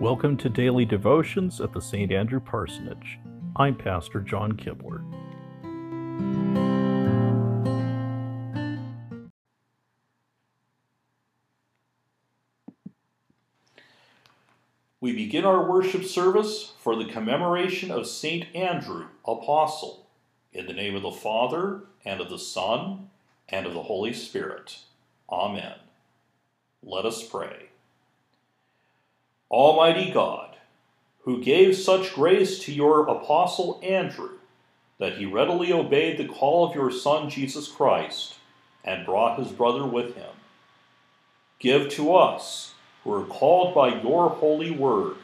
Welcome to Daily Devotions at the St. Andrew Parsonage. I'm Pastor John Kibler. We begin our worship service for the commemoration of St. Andrew, Apostle, in the name of the Father, and of the Son, and of the Holy Spirit. Amen. Let us pray. Almighty God, who gave such grace to your apostle Andrew that he readily obeyed the call of your Son Jesus Christ and brought his brother with him, give to us, who are called by your holy word,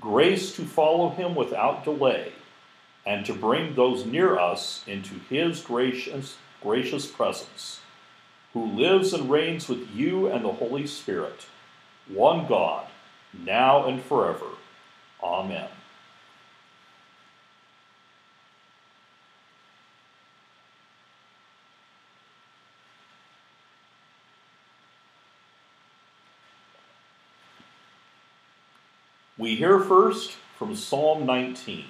grace to follow him without delay and to bring those near us into his gracious, gracious presence, who lives and reigns with you and the Holy Spirit, one God now and forever. Amen. We hear first from Psalm 19.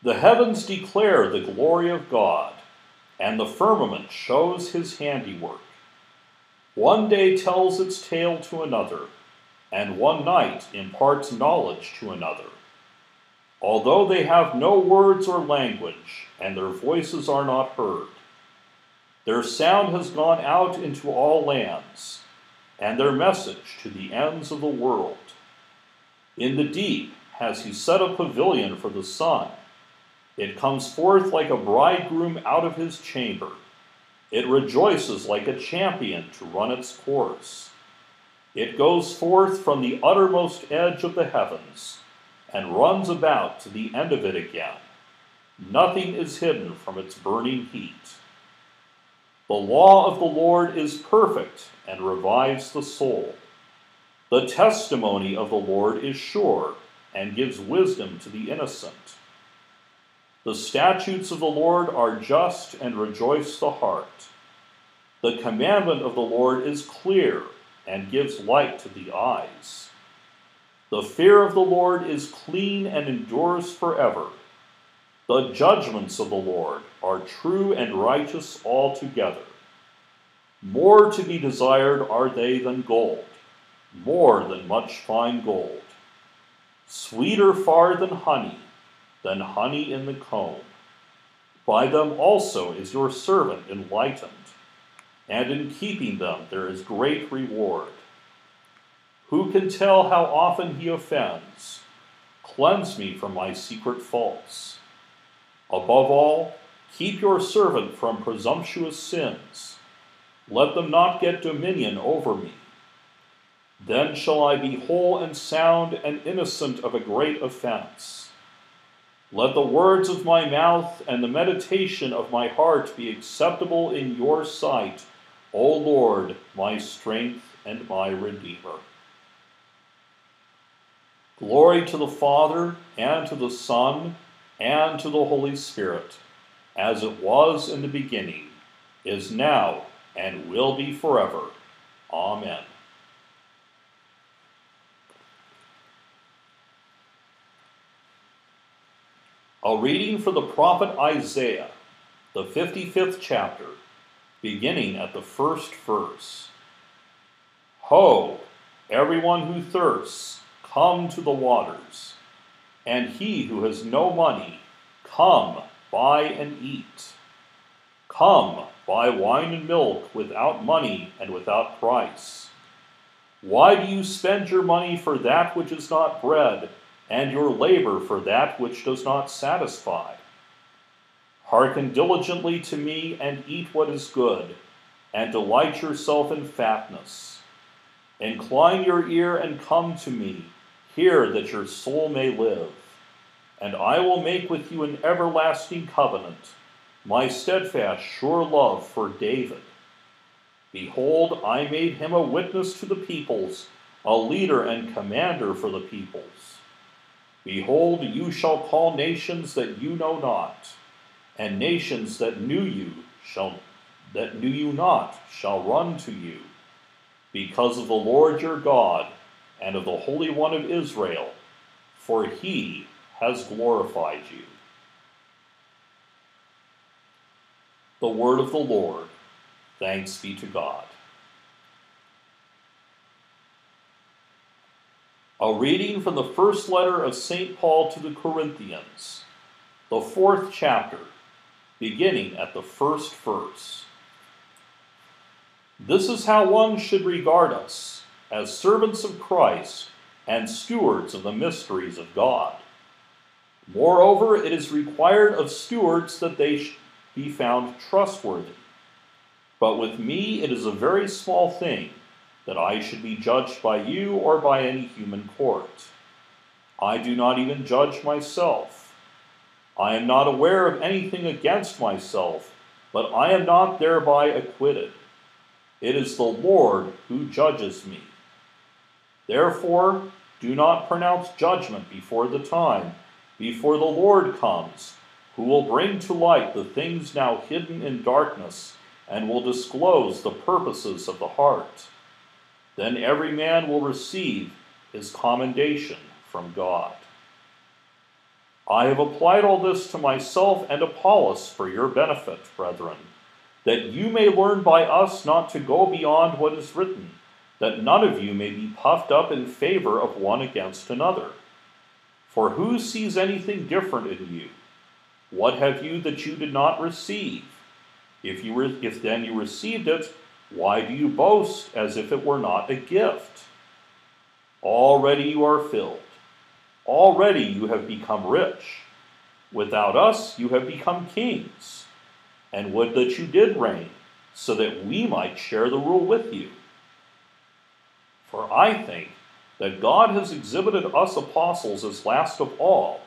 The heavens declare the glory of God, and the firmament shows his handiwork. One day tells its tale to another and one night imparts knowledge to another. Although they have no words or language, and their voices are not heard, their sound has gone out into all lands, and their message to the ends of the world. In the deep has he set a pavilion for the sun. It comes forth like a bridegroom out of his chamber. It rejoices like a champion to run its course. It goes forth from the uttermost edge of the heavens and runs about to the end of it again. Nothing is hidden from its burning heat. The law of the Lord is perfect and revives the soul. The testimony of the Lord is sure and gives wisdom to the innocent. The statutes of the Lord are just and rejoice the heart. The commandment of the Lord is clear and gives light to the eyes. The fear of the Lord is clean and endures forever. The judgments of the Lord are true and righteous altogether. More to be desired are they than gold, more than much fine gold. Sweeter far than honey, than honey in the comb. By them also is your servant enlightened and in keeping them there is great reward. Who can tell how often he offends? Cleanse me from my secret faults. Above all, keep your servant from presumptuous sins. Let them not get dominion over me. Then shall I be whole and sound and innocent of a great offense. Let the words of my mouth and the meditation of my heart be acceptable in your sight O Lord, my strength and my Redeemer. Glory to the Father, and to the Son, and to the Holy Spirit, as it was in the beginning, is now, and will be forever. Amen. A reading for the prophet Isaiah, the 55th chapter beginning at the first verse. Ho, everyone who thirsts, come to the waters, and he who has no money, come, buy and eat. Come, buy wine and milk without money and without price. Why do you spend your money for that which is not bread, and your labor for that which does not satisfy? Hearken diligently to me and eat what is good, and delight yourself in fatness. Incline your ear and come to me, hear that your soul may live. And I will make with you an everlasting covenant, my steadfast, sure love for David. Behold, I made him a witness to the peoples, a leader and commander for the peoples. Behold, you shall call nations that you know not and nations that knew you shall that knew you not shall run to you because of the Lord your God and of the Holy One of Israel, for he has glorified you. The word of the Lord. Thanks be to God. A reading from the first letter of St. Paul to the Corinthians, the fourth chapter, beginning at the first verse. This is how one should regard us as servants of Christ and stewards of the mysteries of God. Moreover, it is required of stewards that they be found trustworthy. But with me it is a very small thing that I should be judged by you or by any human court. I do not even judge myself. I am not aware of anything against myself, but I am not thereby acquitted. It is the Lord who judges me. Therefore, do not pronounce judgment before the time, before the Lord comes, who will bring to light the things now hidden in darkness, and will disclose the purposes of the heart. Then every man will receive his commendation from God. I have applied all this to myself and Apollos for your benefit, brethren, that you may learn by us not to go beyond what is written that none of you may be puffed up in favor of one against another. For who sees anything different in you? What have you that you did not receive? If, you re- if then you received it, why do you boast as if it were not a gift? Already you are filled. Already you have become rich. Without us you have become kings. And would that you did reign, so that we might share the rule with you. For I think that God has exhibited us apostles as last of all,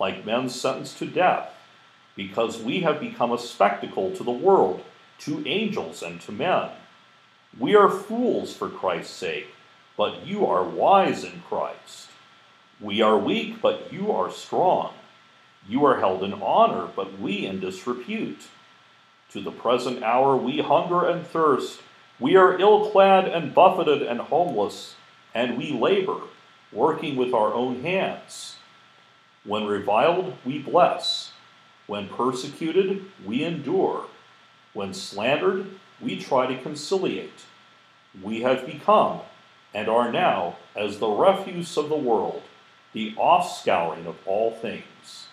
like men sentenced to death, because we have become a spectacle to the world, to angels, and to men. We are fools for Christ's sake, but you are wise in Christ. We are weak, but you are strong. You are held in honor, but we in disrepute. To the present hour we hunger and thirst we are ill clad and buffeted and homeless, and we labor, working with our own hands. When reviled, we bless. When persecuted, we endure. When slandered, we try to conciliate. We have become, and are now, as the refuse of the world, the offscouring of all things.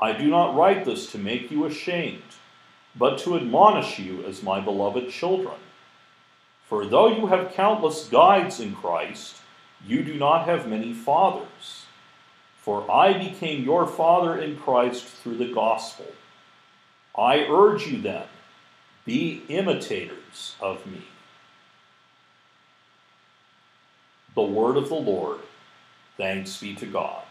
I do not write this to make you ashamed but to admonish you as my beloved children. For though you have countless guides in Christ, you do not have many fathers. For I became your father in Christ through the gospel. I urge you then, be imitators of me. The word of the Lord. Thanks be to God.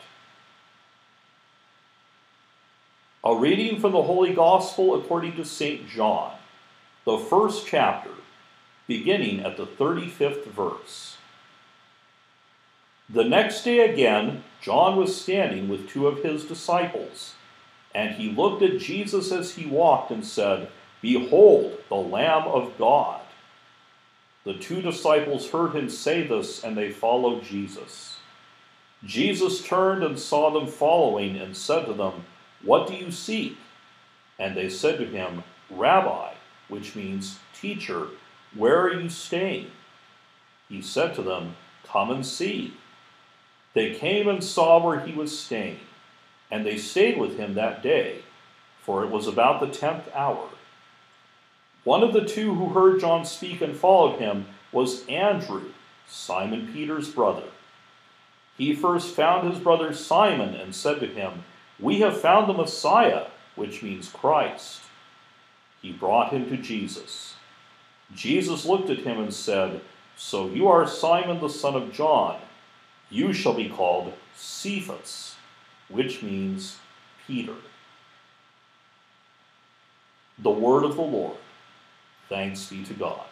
A reading from the Holy Gospel according to St. John, the first chapter, beginning at the 35th verse. The next day again, John was standing with two of his disciples, and he looked at Jesus as he walked and said, Behold, the Lamb of God. The two disciples heard him say this, and they followed Jesus. Jesus turned and saw them following, and said to them, what do you seek? And they said to him, Rabbi, which means teacher, where are you staying? He said to them, Come and see. They came and saw where he was staying, and they stayed with him that day, for it was about the tenth hour. One of the two who heard John speak and followed him was Andrew, Simon Peter's brother. He first found his brother Simon and said to him, we have found the Messiah, which means Christ. He brought him to Jesus. Jesus looked at him and said, So you are Simon the son of John. You shall be called Cephas, which means Peter. The word of the Lord. Thanks be to God.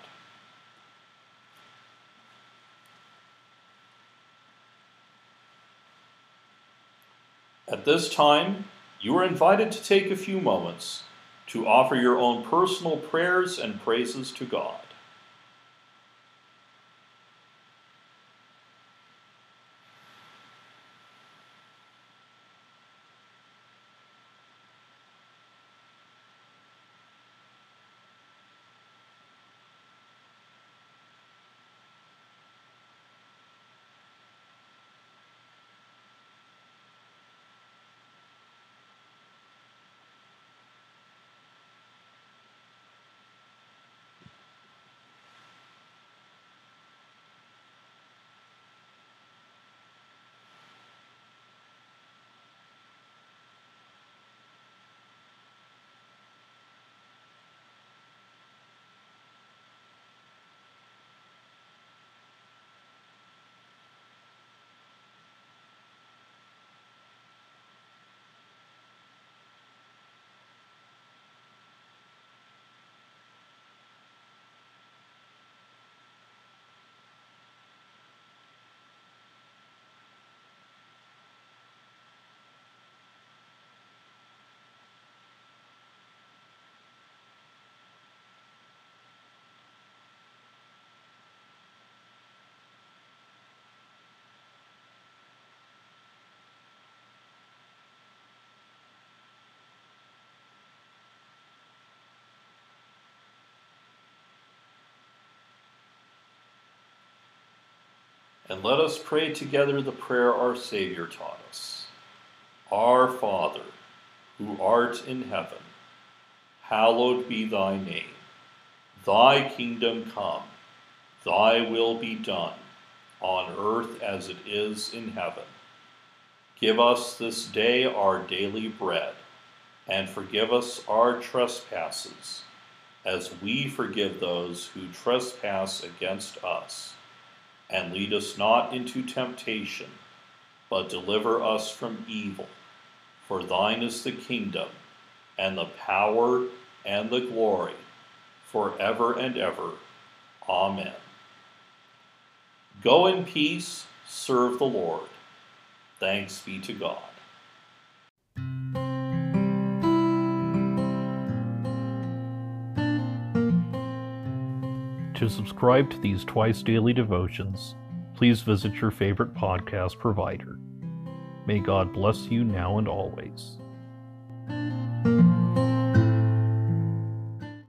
At this time, you are invited to take a few moments to offer your own personal prayers and praises to God. And let us pray together the prayer our Savior taught us. Our Father, who art in heaven, hallowed be thy name. Thy kingdom come, thy will be done, on earth as it is in heaven. Give us this day our daily bread, and forgive us our trespasses, as we forgive those who trespass against us and lead us not into temptation, but deliver us from evil. For thine is the kingdom, and the power, and the glory, forever and ever. Amen. Go in peace, serve the Lord. Thanks be to God. To subscribe to these twice daily devotions, please visit your favorite podcast provider. May God bless you now and always.